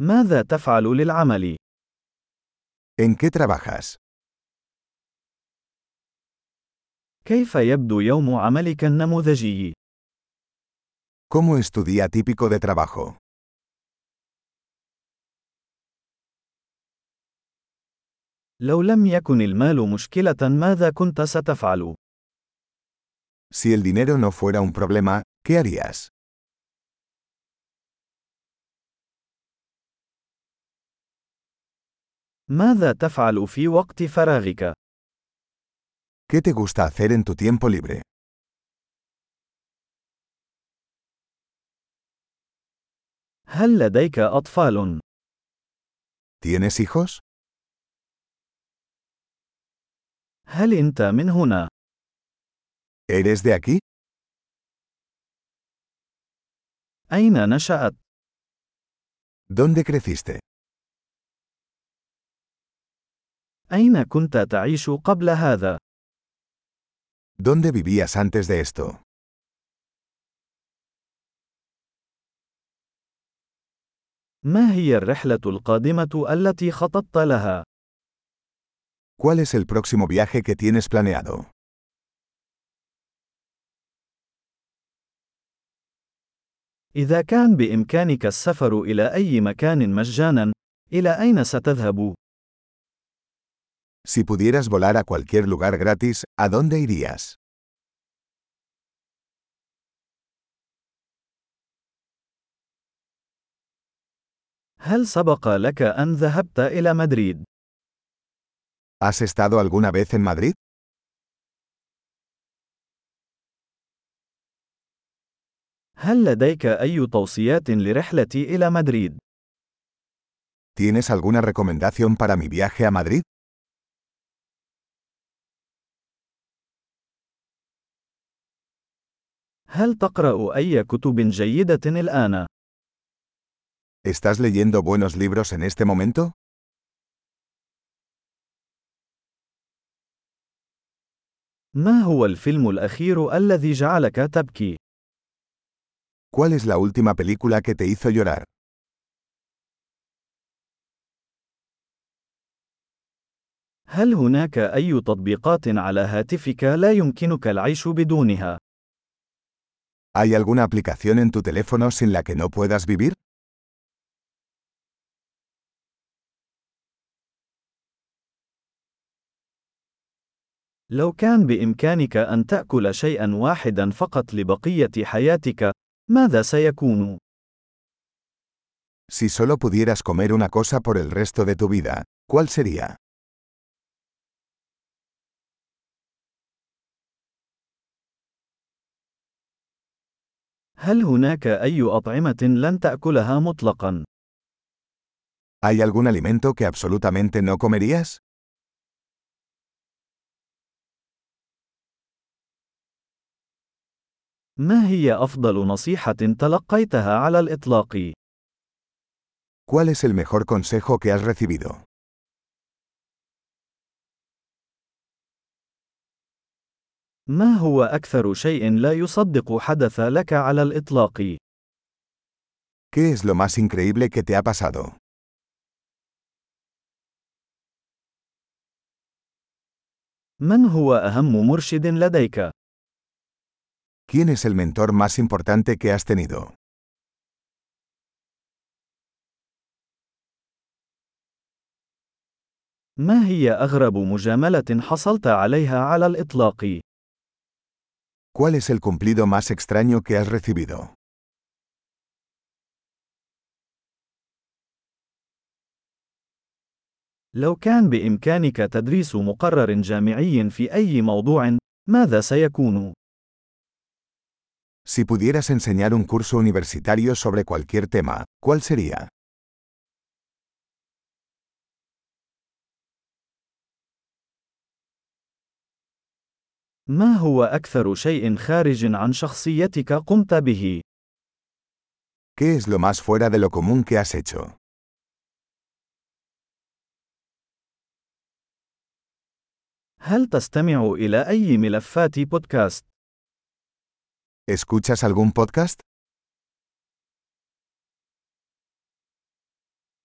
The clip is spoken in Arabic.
ماذا تفعل للعمل؟ ¿En qué trabajas? كيف يبدو يوم عملك النموذجي؟ ¿Cómo es tu día típico de trabajo? لو لم يكن المال مشكلة ماذا كنت ستفعل؟ Si el dinero no fuera un problema, ¿qué harías? ماذا تفعل في وقت فراغك؟ ¿Qué te gusta hacer en tu tiempo libre? هل لديك أطفال؟ ¿Tienes hijos? هل أنت من هنا؟ ¿Eres de aquí? أين نشأت؟ ¿Dónde creciste? أين كنت تعيش قبل هذا؟ ¿Dónde vivías antes de esto? ما هي الرحلة القادمة التي خططت لها؟ ¿Cuál es el próximo viaje que tienes planeado? إذا كان بإمكانك السفر إلى أي مكان مجانا، إلى أين ستذهب؟ Si pudieras volar a cualquier lugar gratis, ¿a dónde irías? هل سبق لك أن ذهبت إلى مدريد؟ ¿Has estado alguna vez en Madrid? هل لديك أي توصيات لرحلتي إلى مدريد؟ ¿Tienes alguna recomendación para mi viaje a Madrid? هل تقرأ أي كتب جيدة الآن؟ ¿Estás leyendo buenos libros en este momento? ما هو الفيلم الأخير الذي جعلك تبكي؟ ¿Cuál es la última película que te hizo llorar? هل هناك أي تطبيقات على هاتفك لا يمكنك العيش بدونها؟ ¿Hay alguna aplicación en tu teléfono sin la que no puedas vivir? لو كان بإمكانك أن تأكل شيئا واحدا فقط لبقية حياتك، ماذا سيكون؟ Si solo pudieras comer una cosa por el resto de tu vida, ¿cuál sería? هل هناك أي أطعمة لن تأكلها مطلقا؟ ¿Hay algún alimento que absolutamente no comerías? ما هي أفضل نصيحة تلقيتها على الإطلاق؟ ¿Cuál es el mejor consejo que has recibido? ما هو أكثر شيء لا يصدق حدث لك على الإطلاق؟ ¿Qué es lo más increíble que te ha pasado? من هو أهم مرشد لديك؟ ¿Quién es el mentor más importante que has tenido? ما هي أغرب مجاملة حصلت عليها على الإطلاق؟ ¿Cuál es el cumplido más extraño que has recibido? لو كان بإمكانك تدريس مقرر جامعي في أي موضوع، ماذا سيكون؟ Si pudieras enseñar un curso universitario sobre cualquier tema, ¿cuál sería? ما هو أكثر شيء خارج عن شخصيتك قمت به؟ ¿Qué es lo más fuera de lo común que has hecho? هل تستمع إلى أي ملفات بودكاست؟ ¿Escuchas algún podcast?